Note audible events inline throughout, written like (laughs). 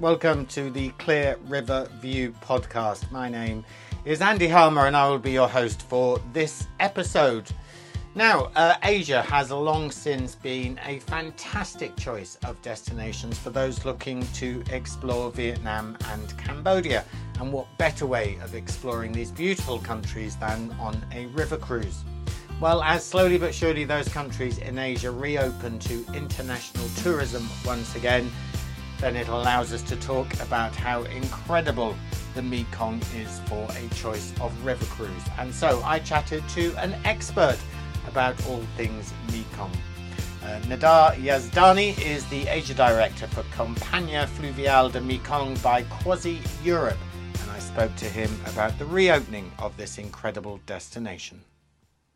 Welcome to the CLIA River View podcast. My name is Andy Harmer and I will be your host for this episode. Now, uh, Asia has long since been a fantastic choice of destinations for those looking to explore Vietnam and Cambodia. And what better way of exploring these beautiful countries than on a river cruise? Well, as slowly but surely those countries in Asia reopen to international tourism once again, then it allows us to talk about how incredible the Mekong is for a choice of river cruise. And so I chatted to an expert about all things Mekong. Uh, Nadar Yazdani is the Asia Director for Compagnie Fluviale de Mekong by Quasi Europe, and I spoke to him about the reopening of this incredible destination.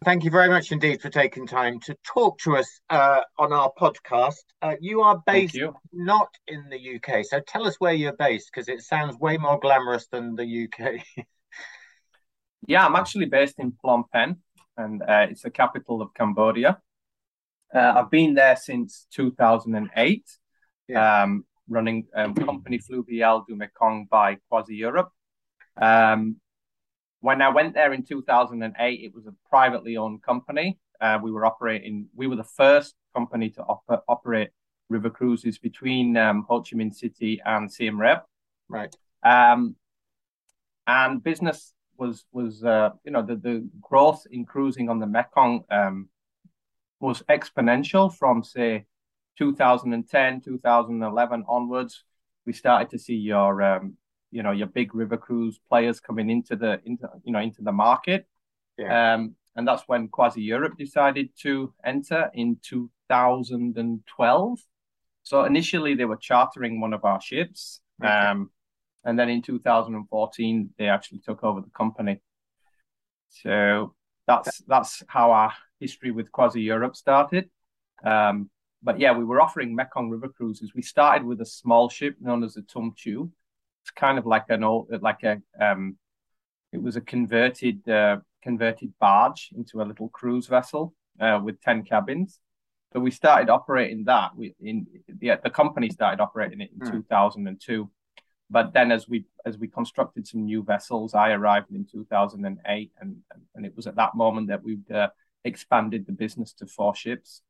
Thank you very much indeed for taking time to talk to us uh, on our podcast. Uh, you are based you. not in the UK, so tell us where you're based because it sounds way more glamorous than the UK. (laughs) yeah, I'm actually based in Phnom Penh, and uh, it's the capital of Cambodia. Uh, I've been there since 2008, yeah. um, running um, company Fluviale du Mekong by CroisiEurope. Um, when I went there in 2008, it was a privately owned company. Uh, we were operating, we were the first company to op- operate river cruises between um, Ho Chi Minh City and Siem Reap. Right. Um, and business was was uh, you know the the growth in cruising on the Mekong um, was exponential from say 2010 2011 onwards. We started to see your um, you know your big river cruise players coming into the into you know into the market. Yeah. Um, and that's when CroisiEurope decided to enter in 2012. So initially they were chartering one of our ships. Okay. Um, and then in 2014 they actually took over the company. So that's that's how our history with CroisiEurope started. Um, but yeah, we were offering Mekong River cruises. We started with a small ship known as the Toum Tiou, kind of like an old, like a, um, it was a converted, uh, converted barge into a little cruise vessel uh, with ten cabins. So we started operating that. We in the the company started operating it in mm. 2002. But then, as we as we constructed some new vessels, I arrived in 2008, and and it was at that moment that we uh, expanded the business to four ships.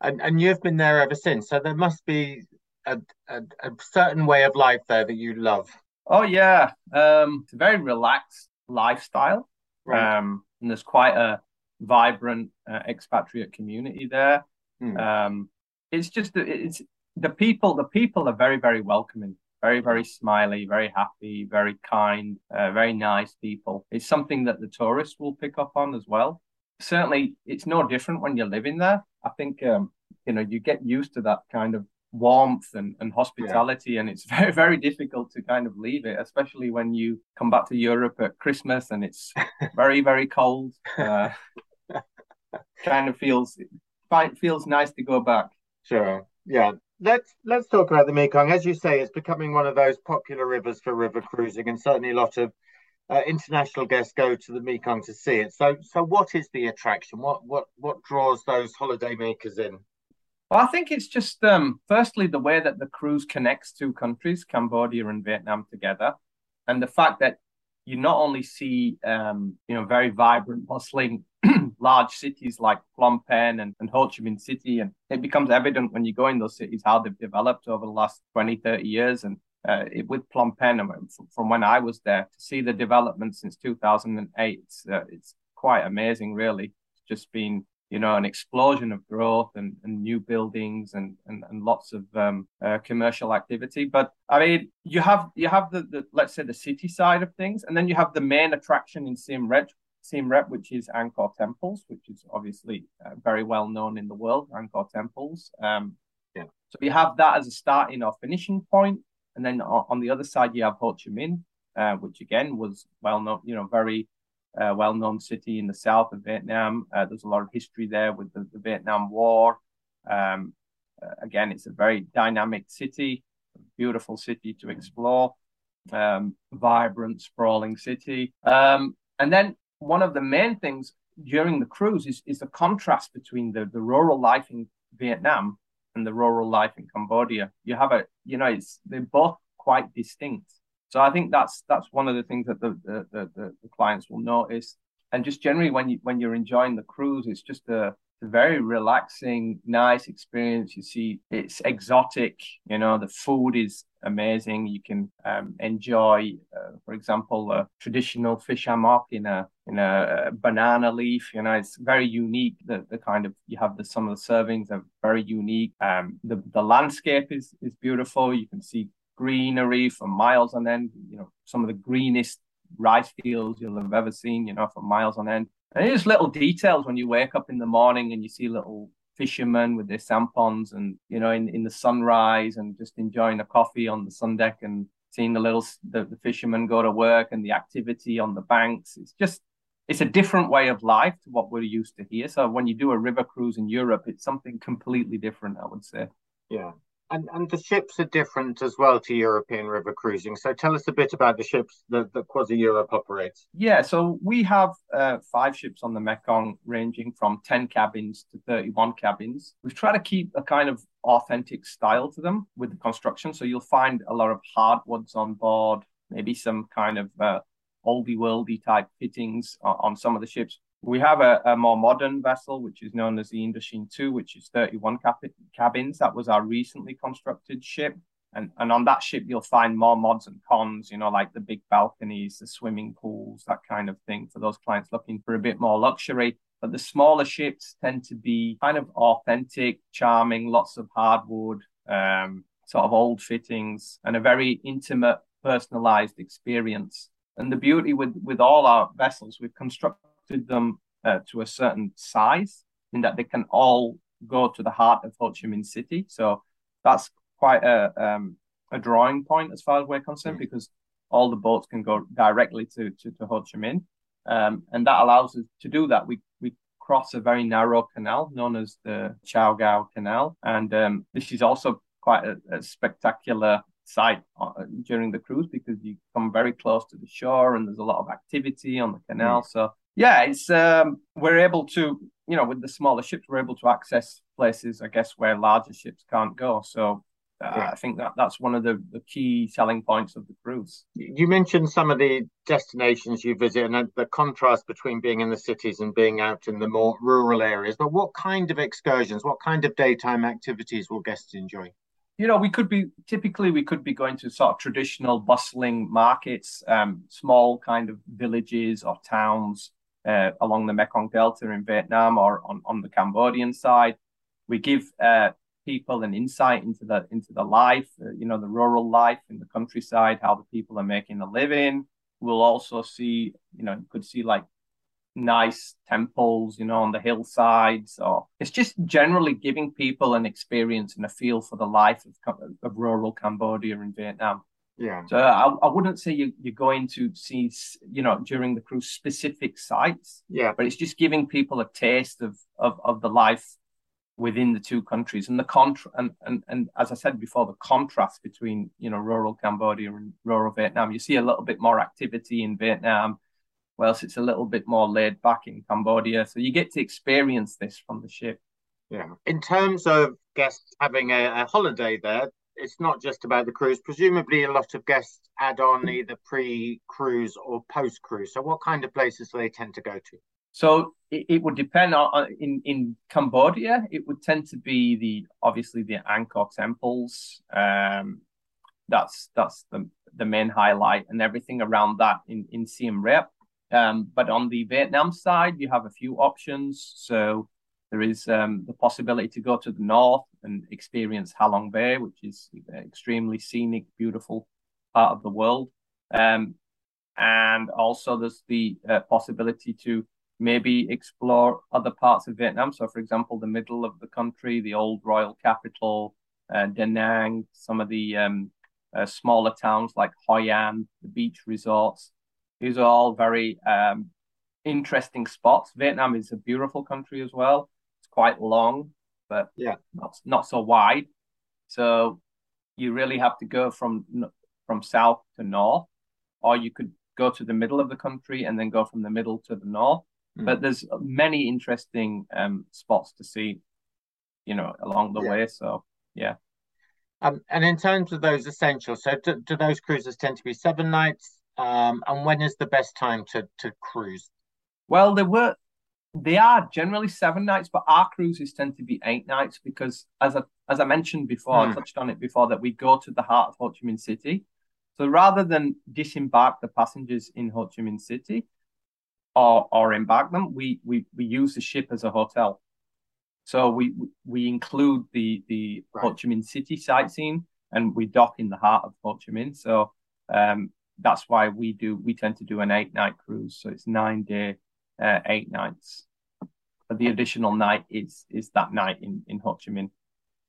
And and you've been there ever since. So there must be a, a, a certain way of life there that you love? Oh yeah, um, it's a very relaxed lifestyle, right. um, and there's quite a vibrant uh, expatriate community there. Hmm. Um, it's just it's the people. The people are very very welcoming, very very smiley, very happy, very kind, uh, very nice people. It's something that the tourists will pick up on as well. Certainly, it's no different when you're living there. I think um, you know you get used to that kind of warmth and, and hospitality yeah. and it's (laughs) very very difficult to kind of leave it especially when you come back to europe at christmas and it's (laughs) very very cold uh, (laughs) kind of feels it feels nice to go back. Sure. Yeah. Let's let's talk about the mekong. As you say it's becoming one of those popular rivers for river cruising and certainly a lot of uh, international guests go to the mekong to see it. So so what is the attraction? What what what draws those holiday makers in well, I think it's just um, firstly the way that the cruise connects two countries, Cambodia and Vietnam, together, and the fact that you not only see um, you know very vibrant, bustling, (clears throat) large cities like Phnom Penh and, and Ho Chi Minh City, and it becomes evident when you go in those cities how they've developed over the last 20, 30 years, and uh, it, with Phnom Penh, from, from when I was there, to see the development since 2008, it's, uh, it's quite amazing, really. It's just been you know, an explosion of growth and, and new buildings and, and, and lots of um, uh, commercial activity. But I mean, you have you have the, the let's say the city side of things, and then you have the main attraction in Siem Reap, Siem Reap, which is Angkor Temples, which is obviously uh, very well known in the world, Angkor Temples. Um, yeah. So you have that as a starting or finishing point, and then on the other side you have Ho Chi Minh, uh, which again was well known, you know, very uh, well-known city in the south of Vietnam. Uh, there's a lot of history there with the, the Vietnam War. Um, uh, again, it's a very dynamic city, beautiful city to explore, um, vibrant, sprawling city. Um, and then one of the main things during the cruise is, is the contrast between the, the rural life in Vietnam and the rural life in Cambodia. You have a, you know, it's they're both quite distinct. So I think that's that's one of the things that the the, the, the clients will notice. And just generally when you when you're enjoying the cruise, it's just a a very relaxing, nice experience. You see, it's exotic. You know, the food is amazing. You can um, enjoy, uh, for example, a traditional fish amok in a in a, banana leaf. You know, it's very unique. The the kind of you have the some of the servings are very unique. Um, the the landscape is is beautiful. You can see greenery for miles on end. You know, some of the greenest rice fields you'll have ever seen. You know, for miles on end. And it's little details when you wake up in the morning and you see little fishermen with their sampans and you know in, in the sunrise and just enjoying a coffee on the sun deck and seeing the little the, the fishermen go to work and the activity on the banks it's just it's a different way of life to what we're used to here so when you do a river cruise in europe it's something completely different i would say yeah and, and the ships are different as well to European river cruising. So tell us a bit about the ships that, that CroisiEurope operates. Yeah, so we have uh, five ships on the Mekong, ranging from 10 cabins to 31 cabins. We've tried to keep a kind of authentic style to them with the construction. So you'll find a lot of hardwoods on board, maybe some kind of uh, oldie worldy type fittings on, on some of the ships. We have a, a, more modern vessel, which is known as the Indochine 2, which is 31 cap- cabins. That was our recently constructed ship. And, and on that ship, you'll find more mods and cons, you know, like the big balconies, the swimming pools, that kind of thing for those clients looking for a bit more luxury. But the smaller ships tend to be kind of authentic, charming, lots of hardwood, um, sort of old fittings, and a very intimate, personalized experience. And the beauty with, with all our vessels, we've constructed them uh, to a certain size in that they can all go to the heart of Ho Chi Minh City. So that's quite a um, a drawing point as far as we're concerned mm-hmm. because all the boats can go directly to to, to Ho Chi Minh, um, and that allows us to do that. We we cross a very narrow canal known as the Cho Gao Canal, and um, this is also quite a, a spectacular sight uh, during the cruise because you come very close to the shore and there's a lot of activity on the canal. Mm. So yeah, it's um, we're able to, you know, with the smaller ships, we're able to access places, I guess, where larger ships can't go. So uh, yeah. I think that that's one of the, the key selling points of the cruise. You mentioned some of the destinations you visit and the contrast between being in the cities and being out in the more rural areas. But what kind of excursions, what kind of daytime activities will guests enjoy? you know, we could be typically we could be going to sort of traditional bustling markets, um, small kind of villages or towns uh, along the Mekong Delta in Vietnam or on, on the Cambodian side. We give uh, people an insight into the into the life, uh, you know, the rural life in the countryside, how the people are making a living. We'll also see, you know, you could see like nice temples, you know, on the hillsides, or it's just generally giving people an experience and a feel for the life of, of rural Cambodia and Vietnam. Yeah. So I, I wouldn't say you, you're going to see, you know, during the cruise specific sites. Yeah. But it's just giving people a taste of, of, of the life within the two countries and the contra and, and and as I said before, the contrast between, you know, rural Cambodia and rural Vietnam. You see a little bit more activity in Vietnam, whilst it's a little bit more laid back in Cambodia. So you get to experience this from the ship. Yeah. In terms of guests having a, a holiday there, it's not just about the cruise. Presumably, a lot of guests add on either pre-cruise or post-cruise. So, what kind of places do they tend to go to? So it, it would depend on in in Cambodia. It would tend to be the obviously the Angkor temples. Um, that's that's the the main highlight, and everything around that in in Siem Reap. Um, but on the Vietnam side, you have a few options. So there is um, the possibility to go to the north and experience Halong Bay, which is an extremely scenic, beautiful part of the world. Um, and also there's the uh, possibility to maybe explore other parts of Vietnam. So, for example, the middle of the country, the old royal capital, uh, Da Nang, some of the um, uh, smaller towns like Hoi An, the beach resorts. These are all very um, interesting spots. Vietnam is a beautiful country as well quite long, but yeah, not not so wide. So you really have to go from from south to north, or you could go to the middle of the country and then go from the middle to the north. Mm. But there's many interesting um, spots to see, you know, along the yeah. way. So yeah. Um, and in terms of those essentials, so do, do those cruises tend to be seven nights? Um, and when is the best time to to cruise? Well, there were they are generally seven nights, but our cruises tend to be eight nights because, as I as I mentioned before, I hmm. touched on it before that we go to the heart of Ho Chi Minh City. So rather than disembark the passengers in Ho Chi Minh City or or embark them, we we we use the ship as a hotel. So we we include the the right. Ho Chi Minh City sightseeing and we dock in the heart of Ho Chi Minh. So um, that's why we do we tend to do an eight night cruise. So it's nine day, uh, eight nights. But the additional night is is that night in in Ho Chi Minh.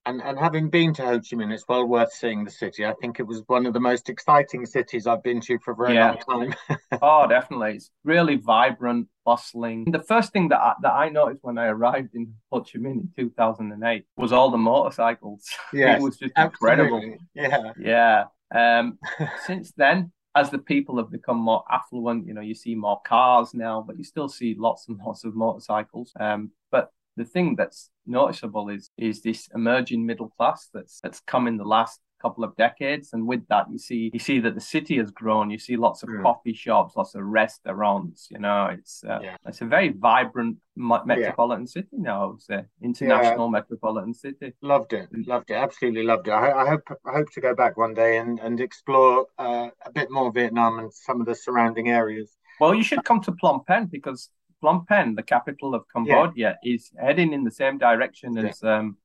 And and having been to Ho Chi Minh, it's well worth seeing the city. I think it was one of the most exciting cities I've been to for a very yeah. long time. (laughs) oh, definitely. It's really vibrant, bustling. The first thing that I, that I noticed when I arrived in Ho Chi Minh in 2008 was all the motorcycles. Yeah, (laughs) it was just incredible. Yeah, yeah. Um, since then, as the people have become more affluent, you know, you see more cars now, but you still see lots and (laughs) lots of motorcycles. Um, but the thing that's noticeable is is this emerging middle class that's that's come in the last couple of decades and with that you see you see that the city has grown you see lots of mm. coffee shops lots of restaurants you know it's uh, yeah. it's a very vibrant metropolitan yeah. city now it's an international yeah. metropolitan city loved it loved it absolutely loved it i, I hope i hope to go back one day and and explore uh, a bit more vietnam and some of the surrounding areas well you should come to phnom penh because Phnom Penh, the capital of Cambodia, yeah. is heading in the same direction as um,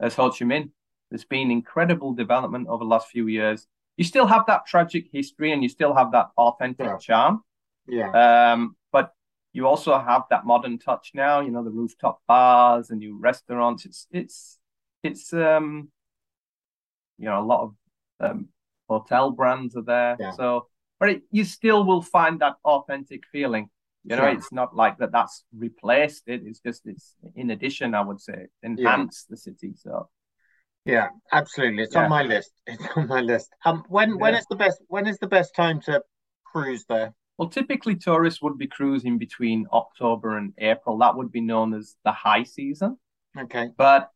as Ho Chi Minh. There's been incredible development over the last few years. You still have that tragic history, and you still have that authentic yeah. charm. Yeah. Um, but you also have that modern touch now. You know, the rooftop bars and new restaurants. It's it's it's um, you know, a lot of um, hotel brands are there. Yeah. So, but it, you still will find that authentic feeling. You know, it's not like that. That's replaced it. It's just it's in addition. I would say enhance yeah. the city. So yeah, absolutely. It's yeah. on my list. (laughs) It's on my list. Um, when yeah. when is the best when is the best time to cruise there? Well, typically tourists would be cruising between October and April. That would be known as the high season. Okay. But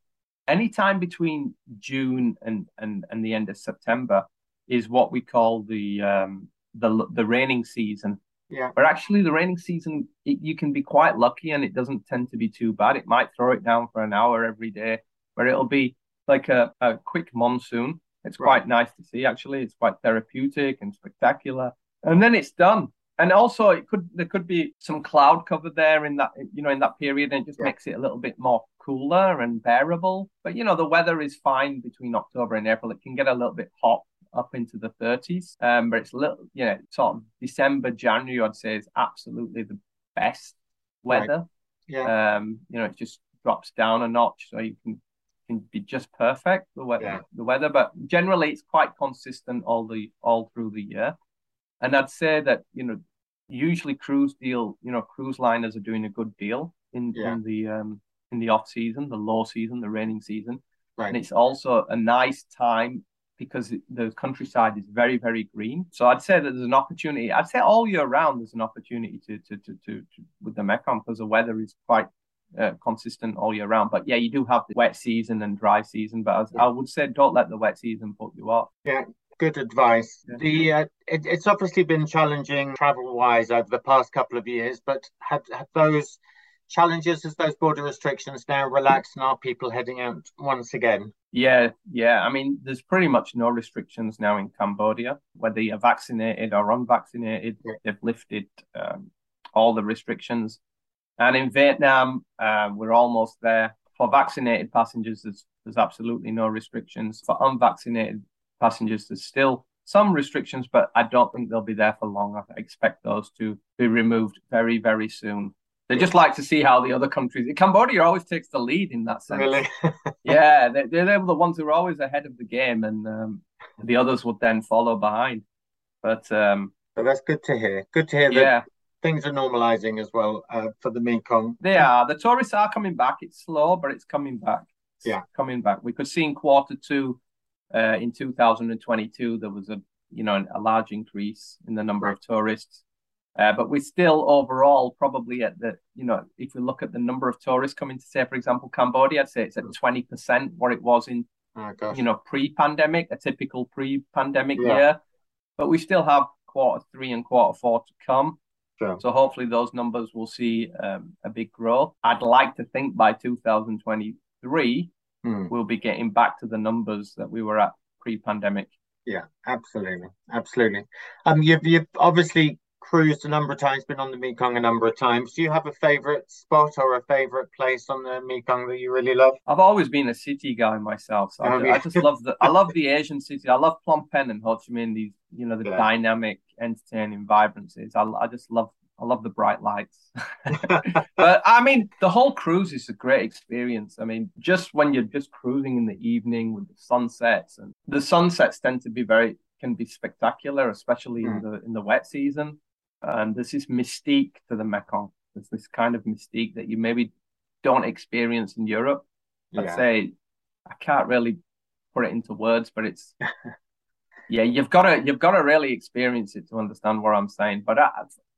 anytime between June and and and the end of September is what we call the um the the raining season yeah. But actually, the raining season, it, you can be quite lucky and it doesn't tend to be too bad. It might throw it down for an hour every day, where it'll be like a, a quick monsoon. It's right. quite nice to see, actually. It's quite therapeutic and spectacular. And then it's done. And also, it could there could be some cloud cover there in that you know in that period, and it just yeah. makes it a little bit more cooler and bearable. But you know, the weather is fine between October and April. It can get a little bit hot up into the 30s. Um, but it's a little, you know, sort of December, January, I'd say is absolutely the best weather. Right. Yeah. Um, you know, it just drops down a notch, so you can can be just perfect the weather. Yeah. The weather, but generally it's quite consistent all the all through the year. And I'd say that you know, usually cruise deal, you know, cruise liners are doing a good deal in yeah. in the um in the off season, the low season, the raining season. Right. And it's also a nice time because the countryside is very very green so i'd say that there's an opportunity i'd say all year round there's an opportunity to to to, to, to with the mekong because the weather is quite uh, consistent all year round but yeah you do have the wet season and dry season but as, i would say don't let the wet season put you off yeah good advice yeah. the uh, it, it's obviously been challenging travel wise over the past couple of years but have, have those challenges as those border restrictions now relaxed and are people heading out once again yeah, yeah. I mean, there's pretty much no restrictions now in Cambodia, whether you're vaccinated or unvaccinated. Yeah. They've lifted um, all the restrictions. And in Vietnam, uh, we're almost there. For vaccinated passengers, there's, there's absolutely no restrictions. For unvaccinated passengers, there's still some restrictions, but I don't think they'll be there for long. I expect those to be removed very, very soon. They just like to see how the other countries. Cambodia always takes the lead in that sense. Really? (laughs) yeah, they, they're the ones who are always ahead of the game, and um, the others would then follow behind. But um, but that's good to hear. Good to hear that yeah. Things are normalizing as well uh, for the Mekong. They are. The tourists are coming back. It's slow, but it's coming back. It's yeah, coming back. We could see in quarter two, uh, in 2022, there was a you know a large increase in the number of tourists. Uh, but we're still overall probably at the, you know, if we look at the number of tourists coming to, say, for example, Cambodia, I'd say it's at 20% what it was in oh, you know, pre-pandemic, a typical pre-pandemic yeah. year. But we still have quarter three and quarter four to come. Sure. So hopefully those numbers will see um, a big growth. I'd like to think by 2023 hmm. we'll be getting back to the numbers that we were at pre-pandemic. Yeah, absolutely, absolutely. Um, you've you've obviously cruised a number of times, been on the Mekong a number of times. Do you have a favorite spot or a favorite place on the Mekong that you really love? I've always been a city guy myself. So oh, I, yeah. I, just love the I love the Asian city. I love Phnom Penh and Ho Chi Minh. These you know the yeah. dynamic, entertaining vibrancies. I, I just love I love the bright lights. (laughs) but I mean, the whole cruise is a great experience. I mean, just when you're just cruising in the evening with the sunsets, and the sunsets tend to be very can be spectacular, especially mm. in hmm. the in the wet season. And there's this mystique to the Mekong. There's this kind of mystique that you maybe don't experience in Europe. I'd say I can't really put it into words, but it's (laughs) yeah, you've got to you've got to really experience it to understand what I'm saying. But I,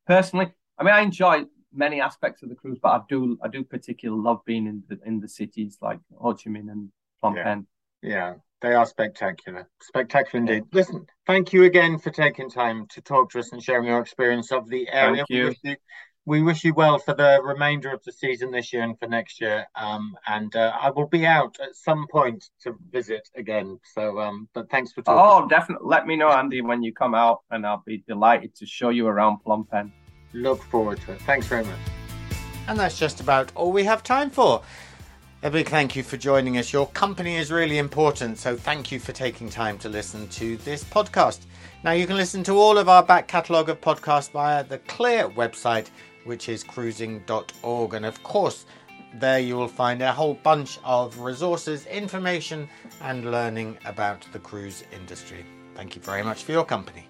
personally, I mean, I enjoy many aspects of the cruise, but I do I do particularly love being in the in the cities like Ho Chi Minh and Phnom yeah. Penh. Yeah, they are spectacular. Spectacular indeed. Yeah. Listen, thank you again for taking time to talk to us and sharing your experience of the area. Thank you. We we wish you well for the remainder of the season this year and for next year. Um, and uh, I will be out at some point to visit again. So, um, but thanks for talking. Oh, definitely. Let me know, Andy, when you come out, and I'll be delighted to show you around Phnom Penh. Look forward to it. Thanks very much. And that's just about all we have time for. A big thank you for joining us. Your company is really important, so thank you for taking time to listen to this podcast. Now, you can listen to all of our back catalogue of podcasts via the CLIA website which is cruising.org. And of course, there you will find a whole bunch of resources, information, and learning about the cruise industry. Thank you very much for your company.